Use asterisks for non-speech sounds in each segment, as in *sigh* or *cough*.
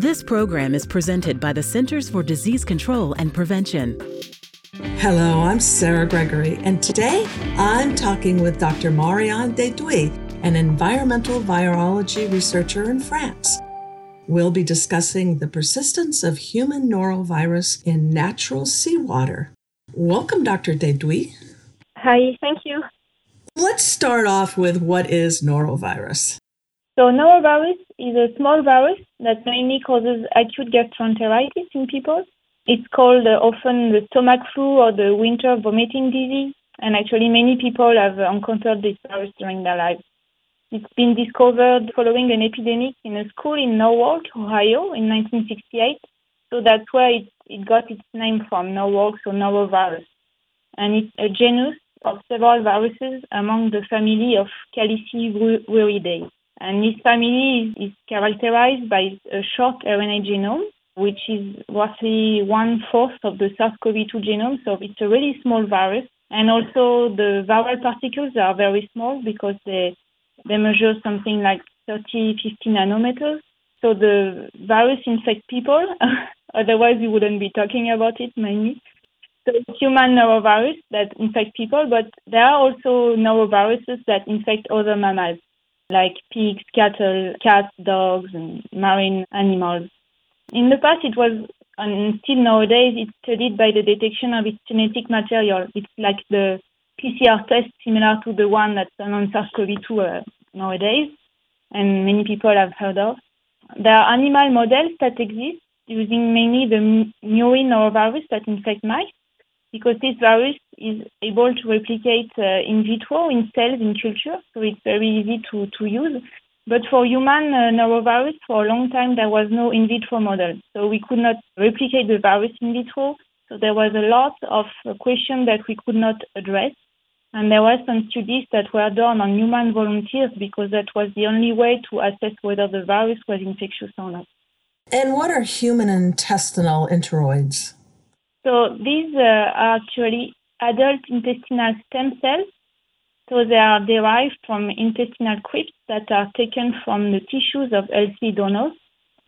This program is presented by the Centers for Disease Control and Prevention. Hello, I'm Sarah Gregory, and today I'm talking with Dr. Marianne Deduy, an environmental virology researcher in France. We'll be discussing the persistence of human norovirus in natural seawater. Welcome, Dr. Deduy. Hi, thank you. Let's start off with what is norovirus. So norovirus is a small virus that mainly causes acute gastroenteritis in people. It's called uh, often the stomach flu or the winter vomiting disease, and actually many people have encountered this virus during their lives. It's been discovered following an epidemic in a school in Norwalk, Ohio in 1968. So that's where it, it got its name from, Norwalk, so norovirus. And it's a genus of several viruses among the family of Calliciviridae. And this family is, characterized by a short RNA genome, which is roughly one fourth of the SARS-CoV-2 genome. So it's a really small virus. And also the viral particles are very small because they, they measure something like 30, 50 nanometers. So the virus infects people. *laughs* Otherwise, we wouldn't be talking about it mainly. So it's human norovirus that infect people, but there are also noroviruses that infect other mammals like pigs, cattle, cats, dogs, and marine animals. In the past, it was, and still nowadays, it's studied by the detection of its genetic material. It's like the PCR test similar to the one that's done on SARS-CoV-2 uh, nowadays, and many people have heard of. There are animal models that exist using mainly the murine norovirus that infect mice, because this virus is able to replicate uh, in vitro in cells in culture, so it's very easy to, to use. But for human uh, norovirus, for a long time, there was no in vitro model. So we could not replicate the virus in vitro. So there was a lot of uh, questions that we could not address. And there were some studies that were done on human volunteers because that was the only way to assess whether the virus was infectious or not. And what are human intestinal enteroids? So these uh, are actually adult intestinal stem cells. So they are derived from intestinal crypts that are taken from the tissues of healthy donors.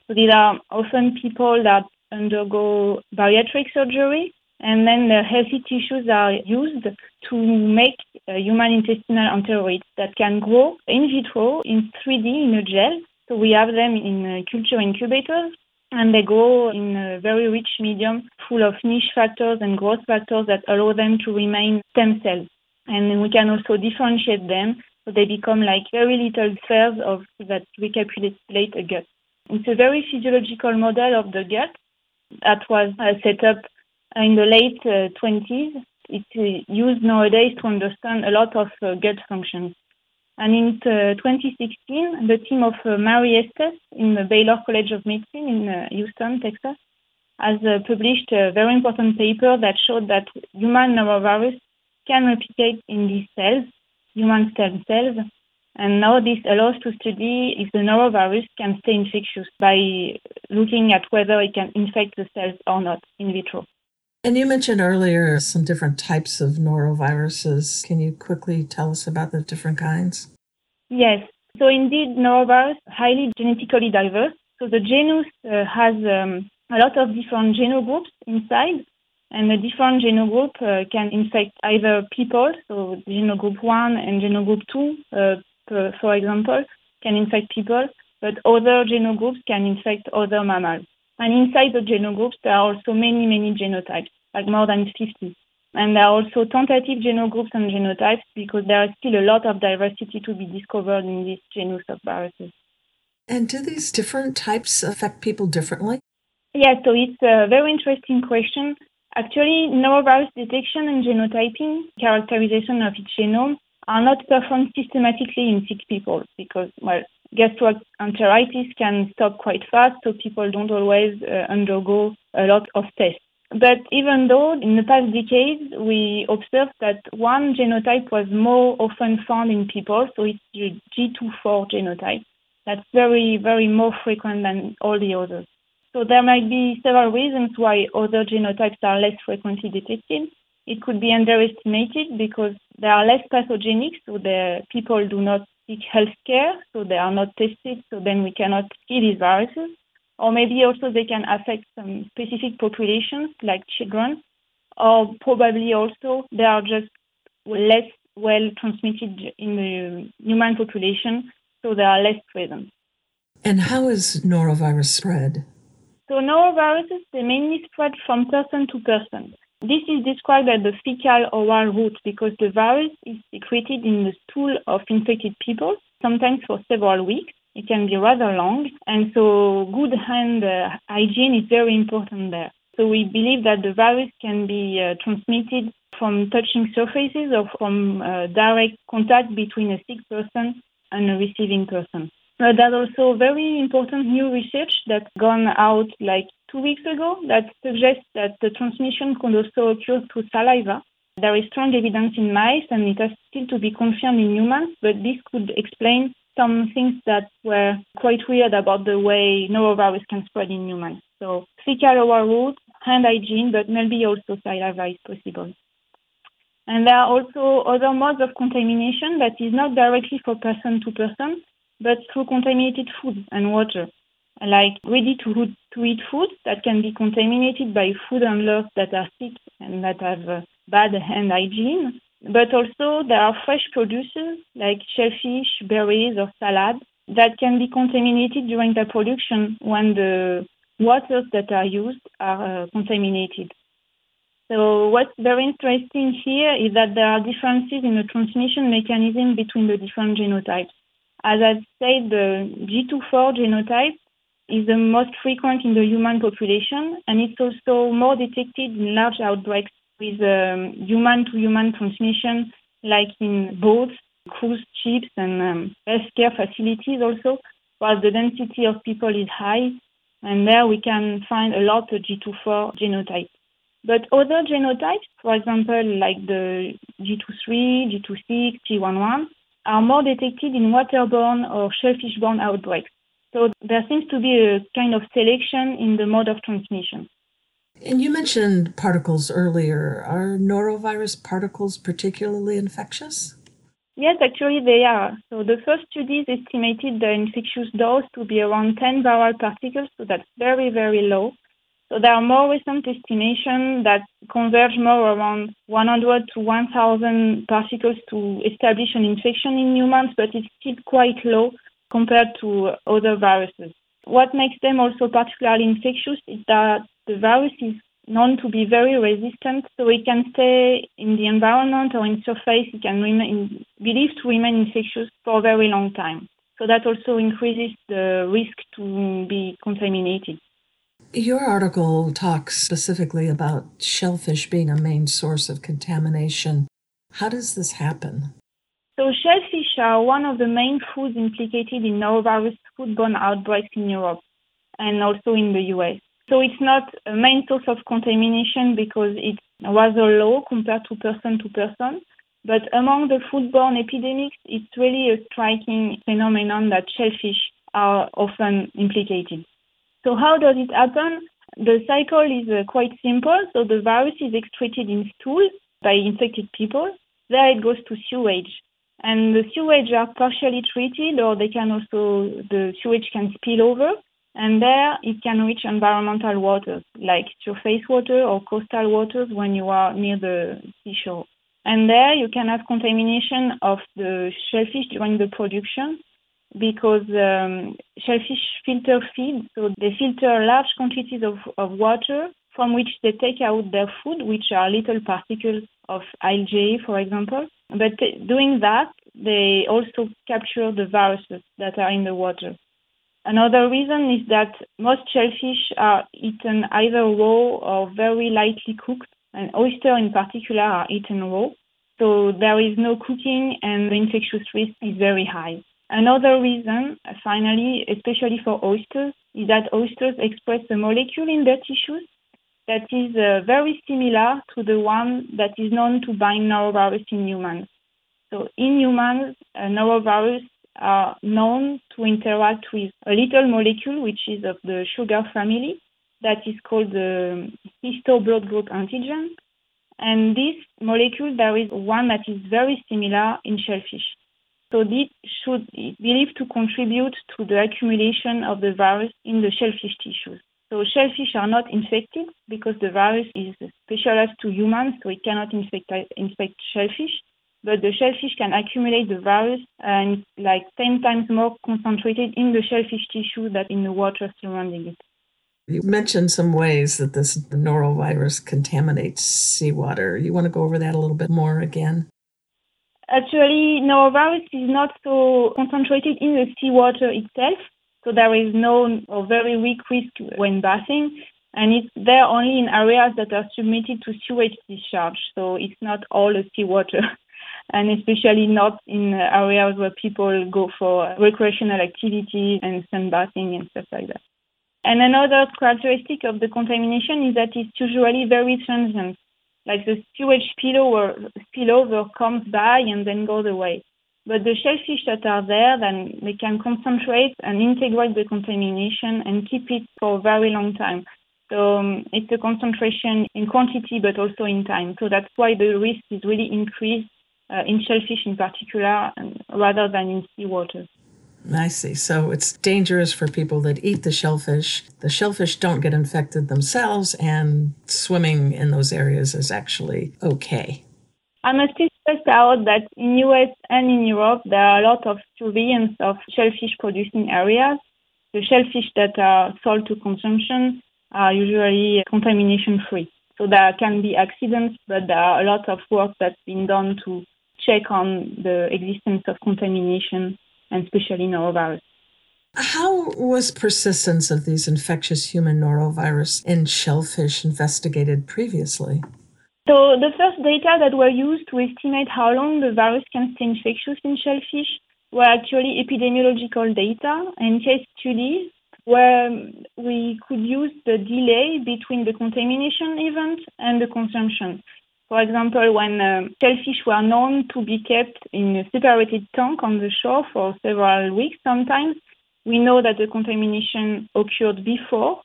So these are often people that undergo bariatric surgery, and then the healthy tissues are used to make uh, human intestinal enteroids that can grow in vitro in 3D in a gel. So we have them in uh, culture incubators and they grow in a very rich medium full of niche factors and growth factors that allow them to remain stem cells. And we can also differentiate them so they become like very little spheres of that recapitulate a gut. It's a very physiological model of the gut that was uh, set up in the late uh, 20s. It's uh, used nowadays to understand a lot of uh, gut functions. And in uh, 2016, the team of uh, Mary Estes in the Baylor College of Medicine in uh, Houston, Texas, has published a very important paper that showed that human norovirus can replicate in these cells, human stem cells, and now this allows to study if the norovirus can stay infectious by looking at whether it can infect the cells or not in vitro. And you mentioned earlier some different types of noroviruses. Can you quickly tell us about the different kinds? Yes. So indeed, norovirus highly genetically diverse. So the genus uh, has um, a lot of different genogroups inside, and the different genogroup uh, can infect either people, so genogroup 1 and genogroup 2, uh, per, for example, can infect people, but other genogroups can infect other mammals. And inside the genogroups, there are also many, many genotypes, like more than 50. And there are also tentative genogroups and genotypes because there is still a lot of diversity to be discovered in this genus of viruses. And do these different types affect people differently? Yeah, so it's a very interesting question. Actually, norovirus detection and genotyping, characterization of its genome, are not performed systematically in sick people because, well, gastroenteritis can stop quite fast, so people don't always uh, undergo a lot of tests. But even though in the past decades we observed that one genotype was more often found in people, so it's the G24 genotype, that's very, very more frequent than all the others. So there might be several reasons why other genotypes are less frequently detected. It could be underestimated because they are less pathogenic, so the people do not seek health care, so they are not tested, so then we cannot see these viruses. or maybe also they can affect some specific populations like children, or probably also they are just less well transmitted in the human population, so they are less present. And how is norovirus spread? So noroviruses, they mainly spread from person to person. This is described as the fecal oral route because the virus is secreted in the stool of infected people, sometimes for several weeks. It can be rather long, and so good hand uh, hygiene is very important there. So we believe that the virus can be uh, transmitted from touching surfaces or from uh, direct contact between a sick person and a receiving person. Uh, there's also very important new research that's gone out like two weeks ago that suggests that the transmission could also occur through saliva. There is strong evidence in mice and it has still to be confirmed in humans, but this could explain some things that were quite weird about the way norovirus can spread in humans. So fecal oral route, hand hygiene, but maybe also saliva is possible. And there are also other modes of contamination that is not directly for person to person, but through contaminated food and water, like ready to, to eat food that can be contaminated by food handlers that are sick and that have uh, bad hand hygiene. But also there are fresh produces like shellfish, berries, or salad that can be contaminated during the production when the waters that are used are uh, contaminated. So what's very interesting here is that there are differences in the transmission mechanism between the different genotypes. As I said, the G24 genotype is the most frequent in the human population, and it's also more detected in large outbreaks with um, human-to-human transmission, like in boats, cruise ships, and um, healthcare facilities also, where the density of people is high, and there we can find a lot of G24 genotype. But other genotypes, for example, like the G23, G26, G11, are more detected in waterborne or shellfish-borne outbreaks. So there seems to be a kind of selection in the mode of transmission. And you mentioned particles earlier. Are norovirus particles particularly infectious? Yes, actually they are. So the first studies estimated the infectious dose to be around 10 viral particles, so that's very, very low. So there are more recent estimations that converge more around 100 to 1,000 particles to establish an infection in humans, but it's still quite low compared to other viruses. What makes them also particularly infectious is that the virus is known to be very resistant, so it can stay in the environment or in surface. It can remain believed to remain infectious for a very long time. So that also increases the risk to be contaminated. Your article talks specifically about shellfish being a main source of contamination. How does this happen? So, shellfish are one of the main foods implicated in norovirus foodborne outbreaks in Europe and also in the US. So, it's not a main source of contamination because it's rather low compared to person to person. But among the foodborne epidemics, it's really a striking phenomenon that shellfish are often implicated. So how does it happen? The cycle is uh, quite simple. So the virus is excreted in stool by infected people. There it goes to sewage. And the sewage are partially treated or they can also, the sewage can spill over. And there it can reach environmental waters like surface water or coastal waters when you are near the seashore. And there you can have contamination of the shellfish during the production because um, shellfish filter feed, so they filter large quantities of, of water from which they take out their food, which are little particles of algae, for example. But doing that, they also capture the viruses that are in the water. Another reason is that most shellfish are eaten either raw or very lightly cooked, and oyster in particular are eaten raw. So there is no cooking and the infectious risk is very high. Another reason, finally, especially for oysters, is that oysters express a molecule in their tissues that is uh, very similar to the one that is known to bind norovirus in humans. So in humans, uh, norovirus are known to interact with a little molecule which is of the sugar family that is called the histo blood group antigen. And this molecule, there is one that is very similar in shellfish. So this should be believed to contribute to the accumulation of the virus in the shellfish tissues. So shellfish are not infected because the virus is specialized to humans, so it cannot infect, infect shellfish. But the shellfish can accumulate the virus and like 10 times more concentrated in the shellfish tissue than in the water surrounding it. You mentioned some ways that this norovirus contaminates seawater. You want to go over that a little bit more again? Actually, norovirus is not so concentrated in the seawater itself, so there is no or very weak risk when bathing, and it's there only in areas that are submitted to sewage discharge. So it's not all the seawater, *laughs* and especially not in areas where people go for recreational activities and sunbathing and stuff like that. And another characteristic of the contamination is that it's usually very transient. Like the sewage spillover, spillover comes by and then goes away. But the shellfish that are there, then they can concentrate and integrate the contamination and keep it for a very long time. So um, it's a concentration in quantity, but also in time. So that's why the risk is really increased uh, in shellfish in particular, rather than in seawater. I see. So it's dangerous for people that eat the shellfish. The shellfish don't get infected themselves, and swimming in those areas is actually okay. I must stress out that in US and in Europe there are a lot of surveillance of shellfish producing areas. The shellfish that are sold to consumption are usually contamination free. So there can be accidents, but there are a lot of work that's been done to check on the existence of contamination and especially norovirus. How was persistence of these infectious human norovirus in shellfish investigated previously? So the first data that were used to estimate how long the virus can stay infectious in shellfish were actually epidemiological data and case studies where we could use the delay between the contamination event and the consumption. For example, when uh, shellfish were known to be kept in a separated tank on the shore for several weeks sometimes, we know that the contamination occurred before.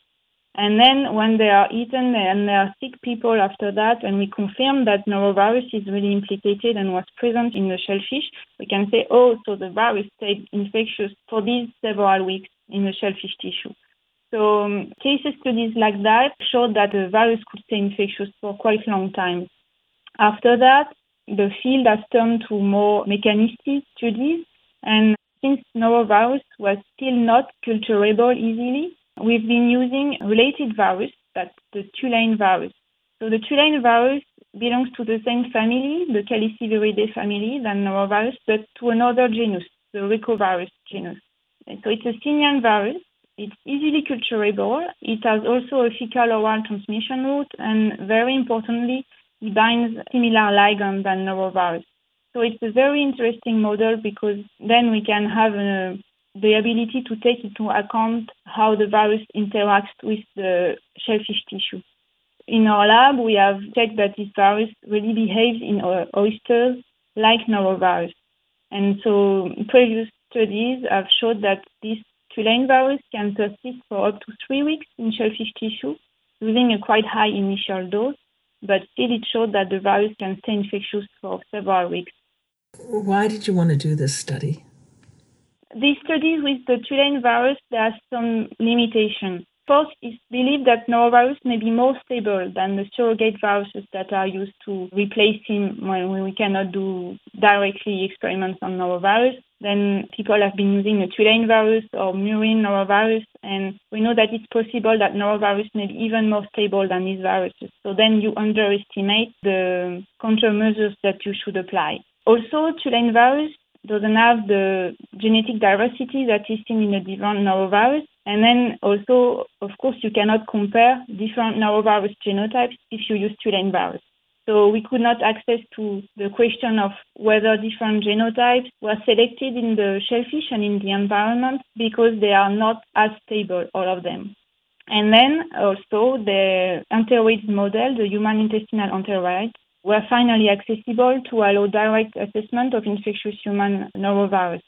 And then when they are eaten and there are sick people after that, and we confirm that norovirus is really implicated and was present in the shellfish, we can say, oh, so the virus stayed infectious for these several weeks in the shellfish tissue. So um, case studies like that showed that the virus could stay infectious for quite a long time. After that, the field has turned to more mechanistic studies, and since norovirus was still not culturable easily, we've been using related virus, that's the Tulane virus. So the Tulane virus belongs to the same family, the Caliciviridae family, than norovirus, but to another genus, the Ricovirus genus. And so it's a simian virus. It's easily culturable. It has also a fecal oral transmission route, and very importantly, it binds similar ligands than norovirus. So it's a very interesting model because then we can have a, the ability to take into account how the virus interacts with the shellfish tissue. In our lab, we have checked that this virus really behaves in uh, oysters like norovirus. And so previous studies have showed that this Tulane virus can persist for up to three weeks in shellfish tissue using a quite high initial dose but still it showed that the virus can stay infectious for several weeks. Why did you want to do this study? These studies with the Tulane virus, there are some limitations. First, it's believed that norovirus may be more stable than the surrogate viruses that are used to replace him when we cannot do directly experiments on norovirus. Then people have been using the Tulane virus or murine norovirus, and we know that it's possible that norovirus may be even more stable than these viruses. So then you underestimate the countermeasures that you should apply. Also, Tulane virus doesn't have the genetic diversity that is seen in a different norovirus. And then also, of course, you cannot compare different norovirus genotypes if you use Tulane virus. So we could not access to the question of whether different genotypes were selected in the shellfish and in the environment because they are not as stable, all of them. And then also the enteroids model, the human intestinal enteroids, were finally accessible to allow direct assessment of infectious human norovirus.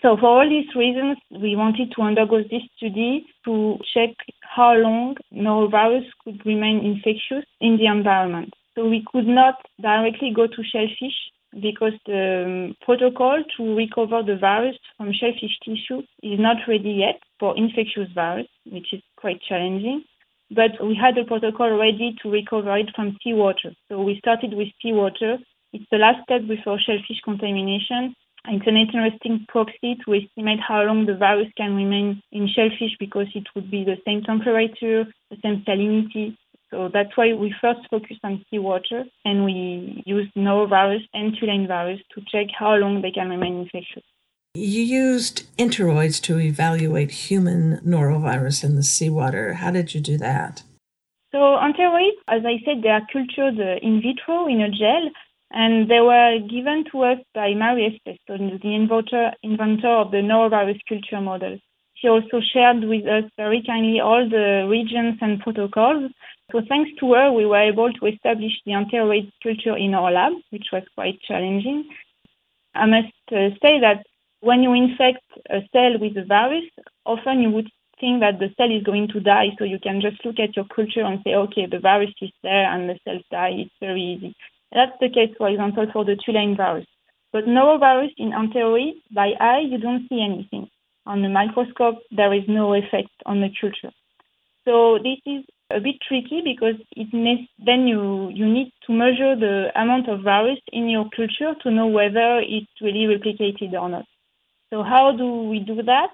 So for all these reasons, we wanted to undergo this study to check how long norovirus could remain infectious in the environment. So we could not directly go to shellfish because the um, protocol to recover the virus from shellfish tissue is not ready yet for infectious virus, which is quite challenging. But we had a protocol ready to recover it from seawater. So we started with seawater. It's the last step before shellfish contamination. It's an interesting proxy to estimate how long the virus can remain in shellfish because it would be the same temperature, the same salinity, so that's why we first focused on seawater and we used norovirus and tulaine virus to check how long they can remain infectious. You used enteroids to evaluate human norovirus in the seawater. How did you do that? So enteroids, as I said, they are cultured uh, in vitro in a gel, and they were given to us by Marie Espeston, the inventor, inventor of the norovirus culture model. She also shared with us very kindly all the regions and protocols so thanks to her, we were able to establish the enteroid culture in our lab, which was quite challenging. I must uh, say that when you infect a cell with a virus, often you would think that the cell is going to die, so you can just look at your culture and say, okay, the virus is there and the cells die. It's very easy. That's the case, for example, for the Tulane virus. But norovirus in enteroid, by eye, you don't see anything. On the microscope, there is no effect on the culture. So this is a bit tricky because it then you you need to measure the amount of virus in your culture to know whether it's really replicated or not. So how do we do that?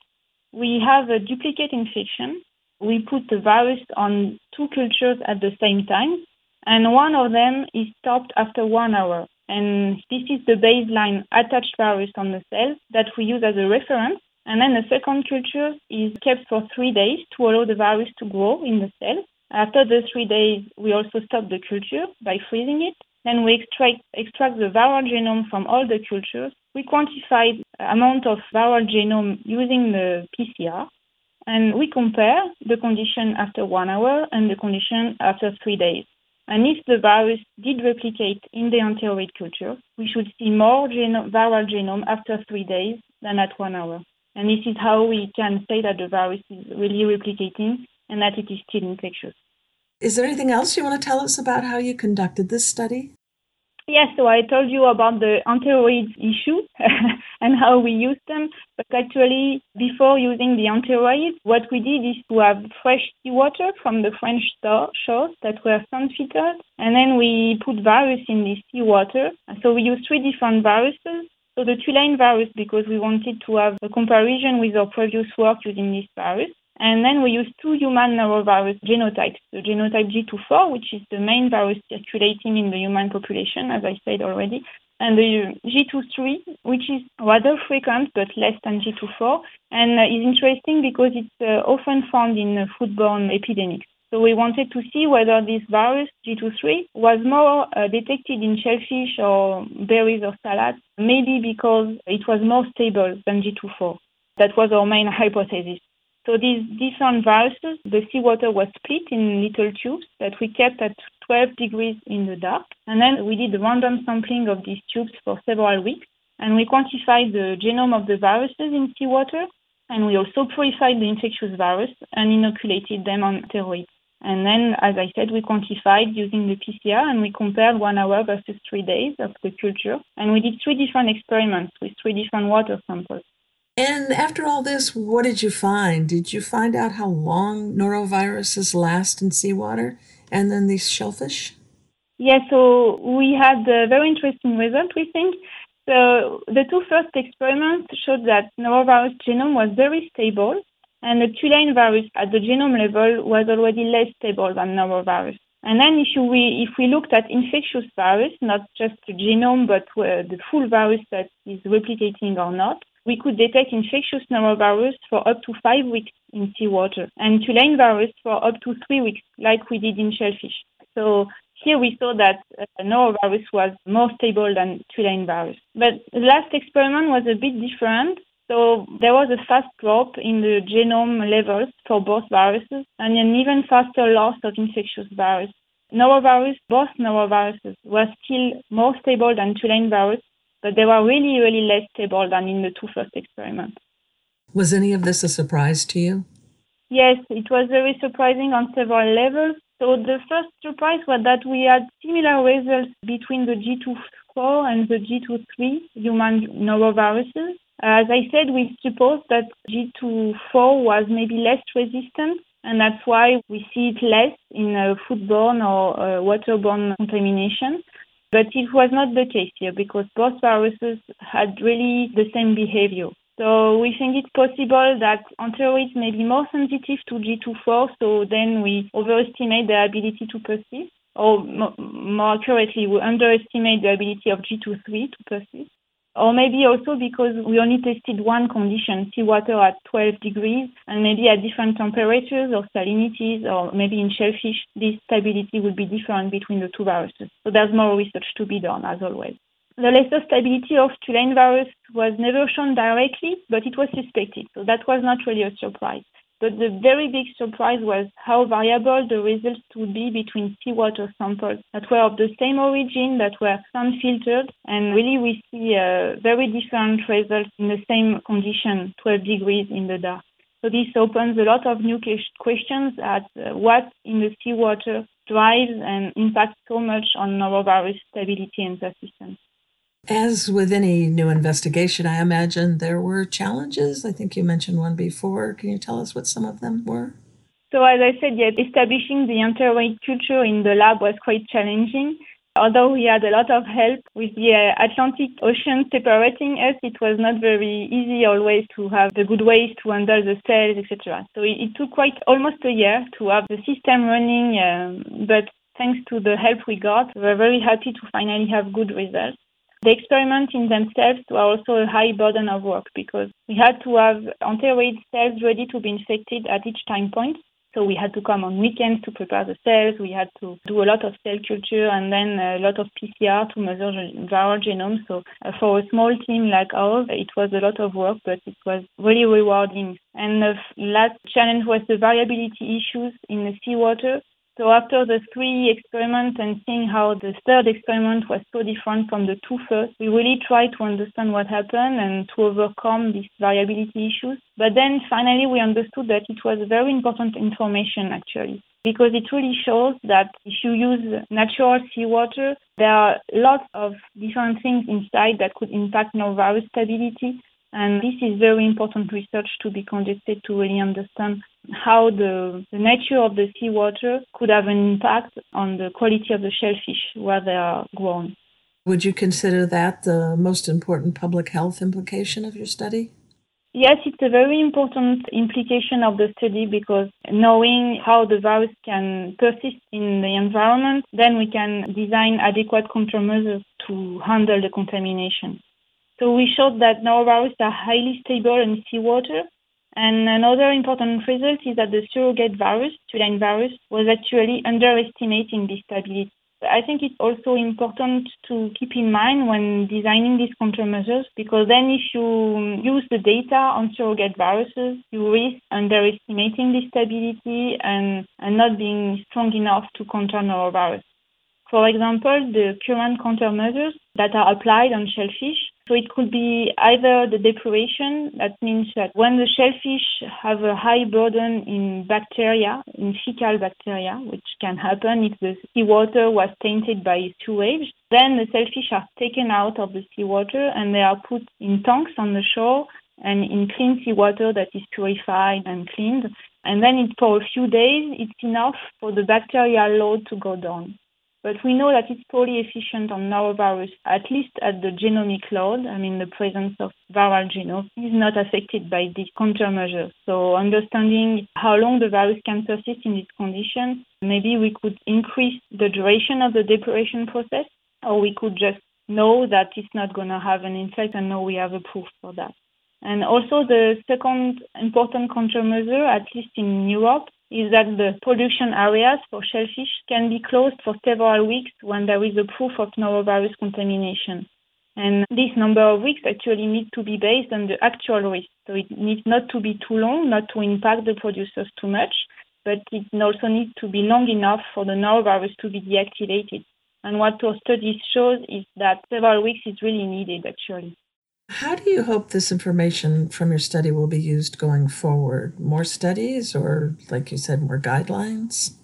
We have a duplicate infection. We put the virus on two cultures at the same time, and one of them is stopped after one hour. And this is the baseline attached virus on the cell that we use as a reference. And then the second culture is kept for three days to allow the virus to grow in the cell. After the three days, we also stop the culture by freezing it. Then we extract, extract the viral genome from all the cultures. We quantify the amount of viral genome using the PCR. And we compare the condition after one hour and the condition after three days. And if the virus did replicate in the enteroid culture, we should see more geno- viral genome after three days than at one hour. And this is how we can say that the virus is really replicating and that it is still infectious. Is there anything else you want to tell us about how you conducted this study? Yes, so I told you about the enteroids issue *laughs* and how we used them. But actually, before using the enteroids, what we did is to have fresh seawater from the French shores that were sun filtered. And then we put virus in this seawater. So we used three different viruses. So the Tulane virus, because we wanted to have a comparison with our previous work using this virus. And then we use two human norovirus genotypes, the genotype G24, which is the main virus circulating in the human population, as I said already, and the G23, which is rather frequent but less than G24, and uh, is interesting because it's uh, often found in uh, foodborne epidemics. So we wanted to see whether this virus, G23, was more uh, detected in shellfish or berries or salads, maybe because it was more stable than G24. That was our main hypothesis. So these different viruses, the seawater was split in little tubes that we kept at 12 degrees in the dark. And then we did random sampling of these tubes for several weeks. And we quantified the genome of the viruses in seawater. And we also purified the infectious virus and inoculated them on enteroids. And then, as I said, we quantified using the PCR and we compared one hour versus three days of the culture. And we did three different experiments with three different water samples. And after all this, what did you find? Did you find out how long noroviruses last in seawater and then these shellfish? Yes, yeah, so we had a very interesting result, we think. So the two first experiments showed that norovirus genome was very stable, and the tulaine virus at the genome level was already less stable than norovirus. And then if we, if we looked at infectious virus, not just the genome, but uh, the full virus that is replicating or not, we could detect infectious norovirus for up to five weeks in seawater and tulaine virus for up to three weeks, like we did in shellfish. So here we saw that uh, norovirus was more stable than tulaine virus. But the last experiment was a bit different. So there was a fast drop in the genome levels for both viruses and an even faster loss of infectious virus. Norovirus, both noroviruses were still more stable than tulaine virus but they were really, really less stable than in the two first experiments. Was any of this a surprise to you? Yes, it was very surprising on several levels. So the first surprise was that we had similar results between the GII.4 and the GII.3 human noroviruses. As I said, we suppose that GII.4 was maybe less resistant, and that's why we see it less in uh, foodborne or uh, waterborne contamination. But it was not the case here because both viruses had really the same behavior. So we think it's possible that enteroids may be more sensitive to GII.4, so then we overestimate their ability to persist, or more accurately, we underestimate the ability of GII.3 to persist. Or maybe also because we only tested one condition, seawater at 12 degrees, and maybe at different temperatures or salinities, or maybe in shellfish, this stability would be different between the two viruses. So there's more research to be done, as always. The lesser stability of Tulane virus was never shown directly, but it was suspected. So that was not really a surprise. But the very big surprise was how variable the results would be between seawater samples that were of the same origin, that were sun filtered, and really we see uh, very different results in the same condition, 12 degrees in the dark. So this opens a lot of new questions at uh, what in the seawater drives and impacts so much on norovirus stability and persistence. As with any new investigation, I imagine there were challenges. I think you mentioned one before. Can you tell us what some of them were? So, as I said, yeah, establishing the enteroid culture in the lab was quite challenging. Although we had a lot of help with the uh, Atlantic Ocean separating us, it was not very easy always to have the good ways to handle the cells, etc. So it, it, took quite almost a year to have the system running, um, but thanks to the help we got, we were very happy to finally have good results. The experiments in themselves were also a high burden of work because we had to have enteroid cells ready to be infected at each time point. So we had to come on weekends to prepare the cells. We had to do a lot of cell culture and then a lot of PCR to measure the viral genome. So uh, for a small team like ours, it was a lot of work, but it was really rewarding. And the last challenge was the variability issues in the seawater. So after the three experiments and seeing how the third experiment was so different from the two first, we really tried to understand what happened and to overcome these variability issues. But then finally we understood that it was very important information actually because it really shows that if you use natural seawater, there are lots of different things inside that could impact norovirus stability. And this is very important research to be conducted to really understand how the, the nature of the seawater could have an impact on the quality of the shellfish where they are grown. Would you consider that the most important public health implication of your study? Yes, it's a very important implication of the study because knowing how the virus can persist in the environment, then we can design adequate countermeasures to handle the contamination. So we showed that norovirus are highly stable in seawater. And another important result is that the surrogate virus, Tulane virus, was actually underestimating this stability. I think it's also important to keep in mind when designing these countermeasures because then if you use the data on surrogate viruses, you risk underestimating the stability and, and not being strong enough to counter norovirus. For example, the current countermeasures that are applied on shellfish so it could be either the depuration, that means that when the shellfish have a high burden in bacteria, in fecal bacteria, which can happen if the seawater was tainted by sewage, then the shellfish are taken out of the seawater and they are put in tanks on the shore and in clean seawater that is purified and cleaned. And then it, for a few days, it's enough for the bacterial load to go down. But we know that it's poorly efficient on norovirus, at least at the genomic load. I mean, the presence of viral genome is not affected by these countermeasures. So understanding how long the virus can persist in this condition, maybe we could increase the duration of the depuration process, or we could just know that it's not going to have an effect and know we have a proof for that. And also the second important countermeasure, at least in Europe, is that the production areas for shellfish can be closed for several weeks when there is a proof of norovirus contamination. And this number of weeks actually needs to be based on the actual risk. So it needs not to be too long, not to impact the producers too much, but it also needs to be long enough for the norovirus to be deactivated. And what our studies shows is that several weeks is really needed actually. How do you hope this information from your study will be used going forward? More studies, or like you said, more guidelines?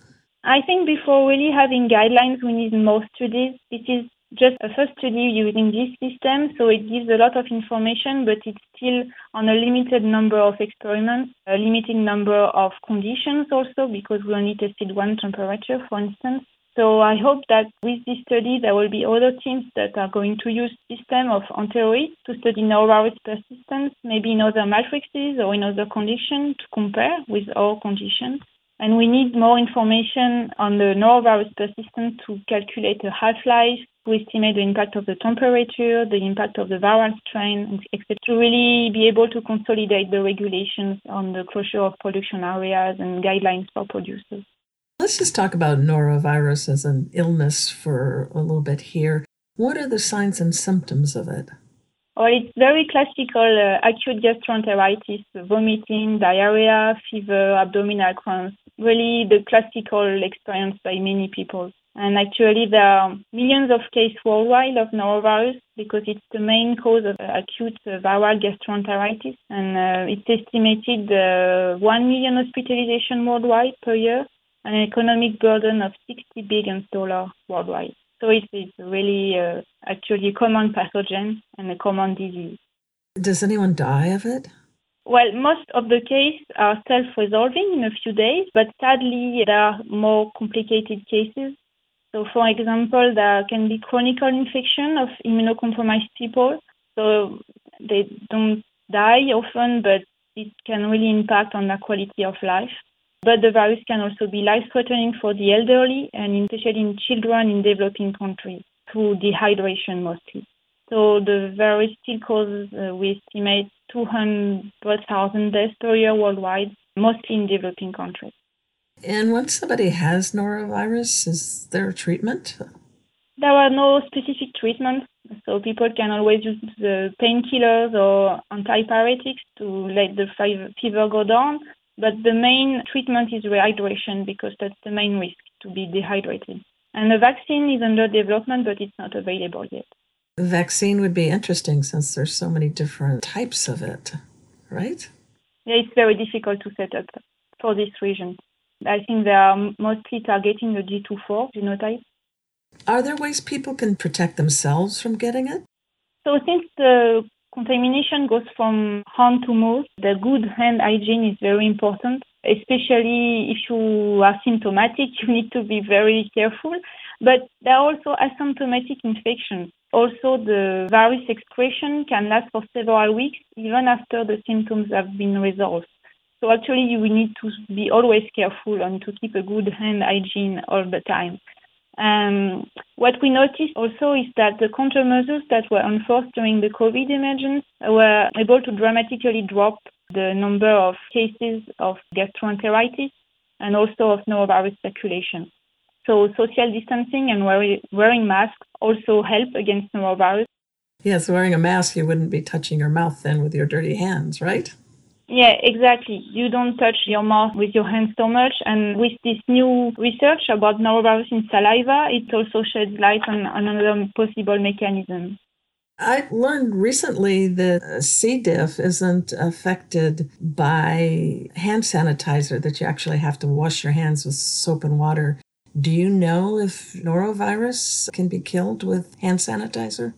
I think before really having guidelines, we need more studies. It is just a first study using this system, so it gives a lot of information, but it's still on a limited number of experiments, a limited number of conditions also, because we only tested one temperature, for instance. So I hope that with this study, there will be other teams that are going to use system of enteroids to study norovirus persistence, maybe in other matrices or in other conditions to compare with our conditions. And we need more information on the norovirus persistence to calculate the half-life, to estimate the impact of the temperature, the impact of the viral strain, etc. To really be able to consolidate the regulations on the closure of production areas and guidelines for producers. Let's just talk about norovirus as an illness for a little bit here. What are the signs and symptoms of it? Well, it's very classical uh, acute gastroenteritis, vomiting, diarrhea, fever, abdominal cramps. Really, the classical experience by many people. And actually, there are millions of cases worldwide of norovirus because it's the main cause of acute viral gastroenteritis. And uh, it's estimated uh, 1 million hospitalization worldwide per year an economic burden of 60 billion dollars worldwide. So it is really uh, actually a common pathogen and a common disease. Does anyone die of it? Well, most of the cases are self-resolving in a few days, but sadly there are more complicated cases. So, for example, there can be chronic infection of immunocompromised people. So they don't die often, but it can really impact on their quality of life. But the virus can also be life-threatening for the elderly and especially in children in developing countries through dehydration mostly. So the virus still causes, uh, we estimate, 200,000 deaths per year worldwide, mostly in developing countries. And once somebody has norovirus, is there a treatment? There are no specific treatments, so people can always use the painkillers or antipyretics to let the fever go down. But the main treatment is rehydration because that's the main risk to be dehydrated. And the vaccine is under development, but it's not available yet. The vaccine would be interesting since there's so many different types of it, right? Yeah, it's very difficult to set up for this region. I think they are mostly targeting the GII.4 genotype. Are there ways people can protect themselves from getting it? So, since the Contamination goes from hand to mouth. The good hand hygiene is very important, especially if you are symptomatic. *laughs* You need to be very careful. But there are also asymptomatic infections. Also, the virus excretion can last for several weeks, even after the symptoms have been resolved. So actually, you need to be always careful and to keep a good hand hygiene all the time. Um, what we noticed also is that the countermeasures that were enforced during the COVID emergence were able to dramatically drop the number of cases of gastroenteritis and also of norovirus circulation. So social distancing and wearing masks also help against norovirus. Yes, wearing a mask, you wouldn't be touching your mouth then with your dirty hands, right? Yeah, exactly. You don't touch your mouth with your hands so much. And with this new research about norovirus in saliva, it also sheds light on another possible mechanism. I learned recently that C. diff isn't affected by hand sanitizer, that you actually have to wash your hands with soap and water. Do you know if norovirus can be killed with hand sanitizer?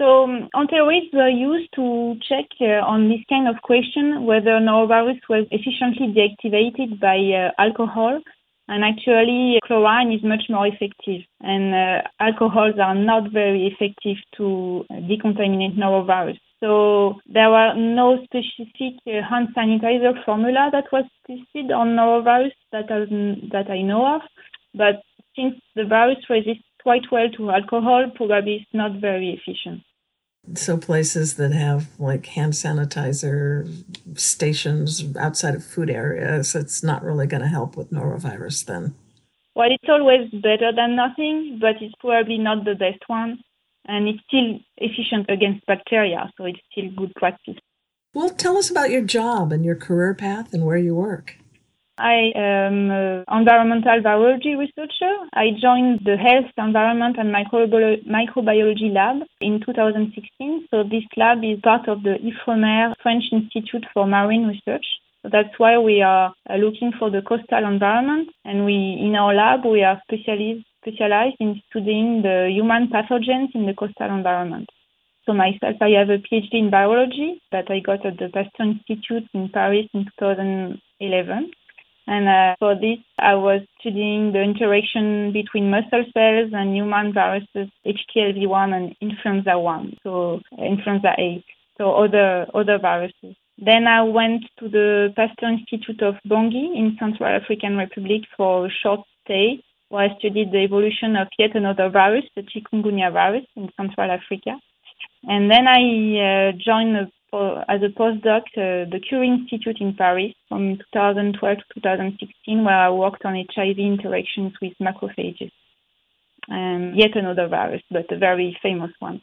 So um, enteroids were used to check uh, on this kind of question whether norovirus was efficiently deactivated by uh, alcohol. And actually, chlorine is much more effective, and uh, alcohols are not very effective to decontaminate norovirus. So there were no specific uh, hand sanitizer formula that was tested on norovirus that, I, that I know of. But since the virus resists quite well to alcohol, probably it's not very efficient. So places that have like hand sanitizer stations outside of food areas, it's not really going to help with norovirus then. Well, it's always better than nothing, but it's probably not the best one. And it's still efficient against bacteria, so it's still good practice. Well, tell us about your job and your career path and where you work. I am an environmental virology researcher. I joined the Health, Environment and Microbiology Lab in 2016. So this lab is part of the IFREMER French Institute for Marine Research. So that's why we are uh, looking for the coastal environment. And we, in our lab, we are specialized, specialized in studying the human pathogens in the coastal environment. So myself, I have a PhD in biology that I got at the Pasteur Institute in Paris in 2011. And uh, for this, I was studying the interaction between muscle cells and human viruses, HTLV1 and influenza 1, so influenza A, so other other viruses. Then I went to the Pasteur Institute of Bangui in Central African Republic for a short stay where I studied the evolution of yet another virus, the chikungunya virus in Central Africa. And then I uh, joined a, as a postdoc uh, the Curie Institute in Paris from 2012 to 2016, where I worked on HIV interactions with macrophages. Um, yet another virus, but a very famous one.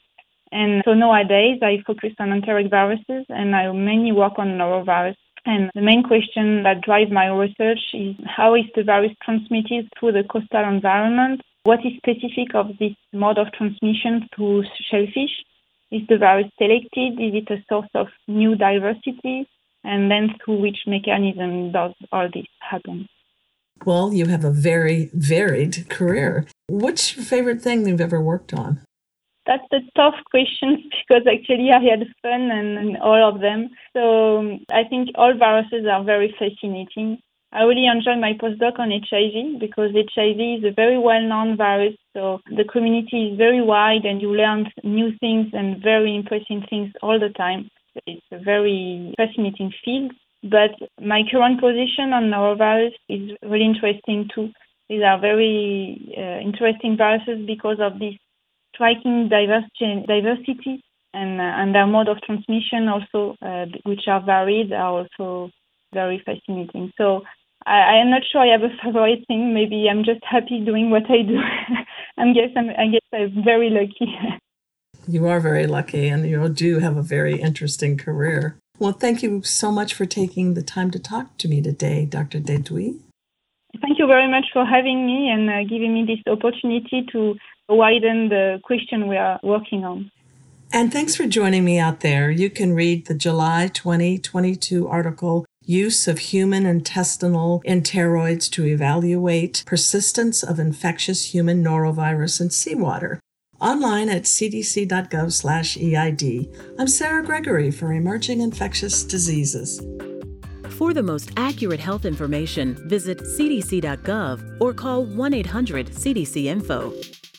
And so nowadays I focus on enteric viruses and I mainly work on norovirus. And the main question that drives my research is how is the virus transmitted through the coastal environment? What is specific of this mode of transmission through shellfish? Is the virus selected? Is it a source of new diversity? And then through which mechanism does all this happen? Well, you have a very varied career. What's your favorite thing you've ever worked on? That's a tough question *laughs* because actually I had fun and, and all of them. So I think all viruses are very fascinating. I really enjoy my postdoc on HIV because HIV is a very well-known virus. So the community is very wide and you learn new things and very interesting things all the time. It's a very fascinating field. But my current position on norovirus is really interesting too. These are very uh, interesting viruses because of this striking diversity, diversity and, uh, and their mode of transmission also, uh, which are varied, are also very fascinating. So I, I am not sure I have a favorite thing. Maybe I'm just happy doing what I do. *laughs* I guess I'm, I guess I'm very lucky. *laughs* you are very lucky, and you do have a very interesting career. Well, thank you so much for taking the time to talk to me today, Dr. Desdouits. Thank you very much for having me and uh, giving me this opportunity to widen the question we are working on. And thanks for joining me out there. You can read the July 2022 article Use of Human Intestinal Enteroids to Evaluate Persistence of Infectious Human Norovirus in Seawater online at cdc.gov/eid. I'm Sarah Gregory for Emerging Infectious Diseases. For the most accurate health information, visit cdc.gov or call 1-800-CDC-INFO.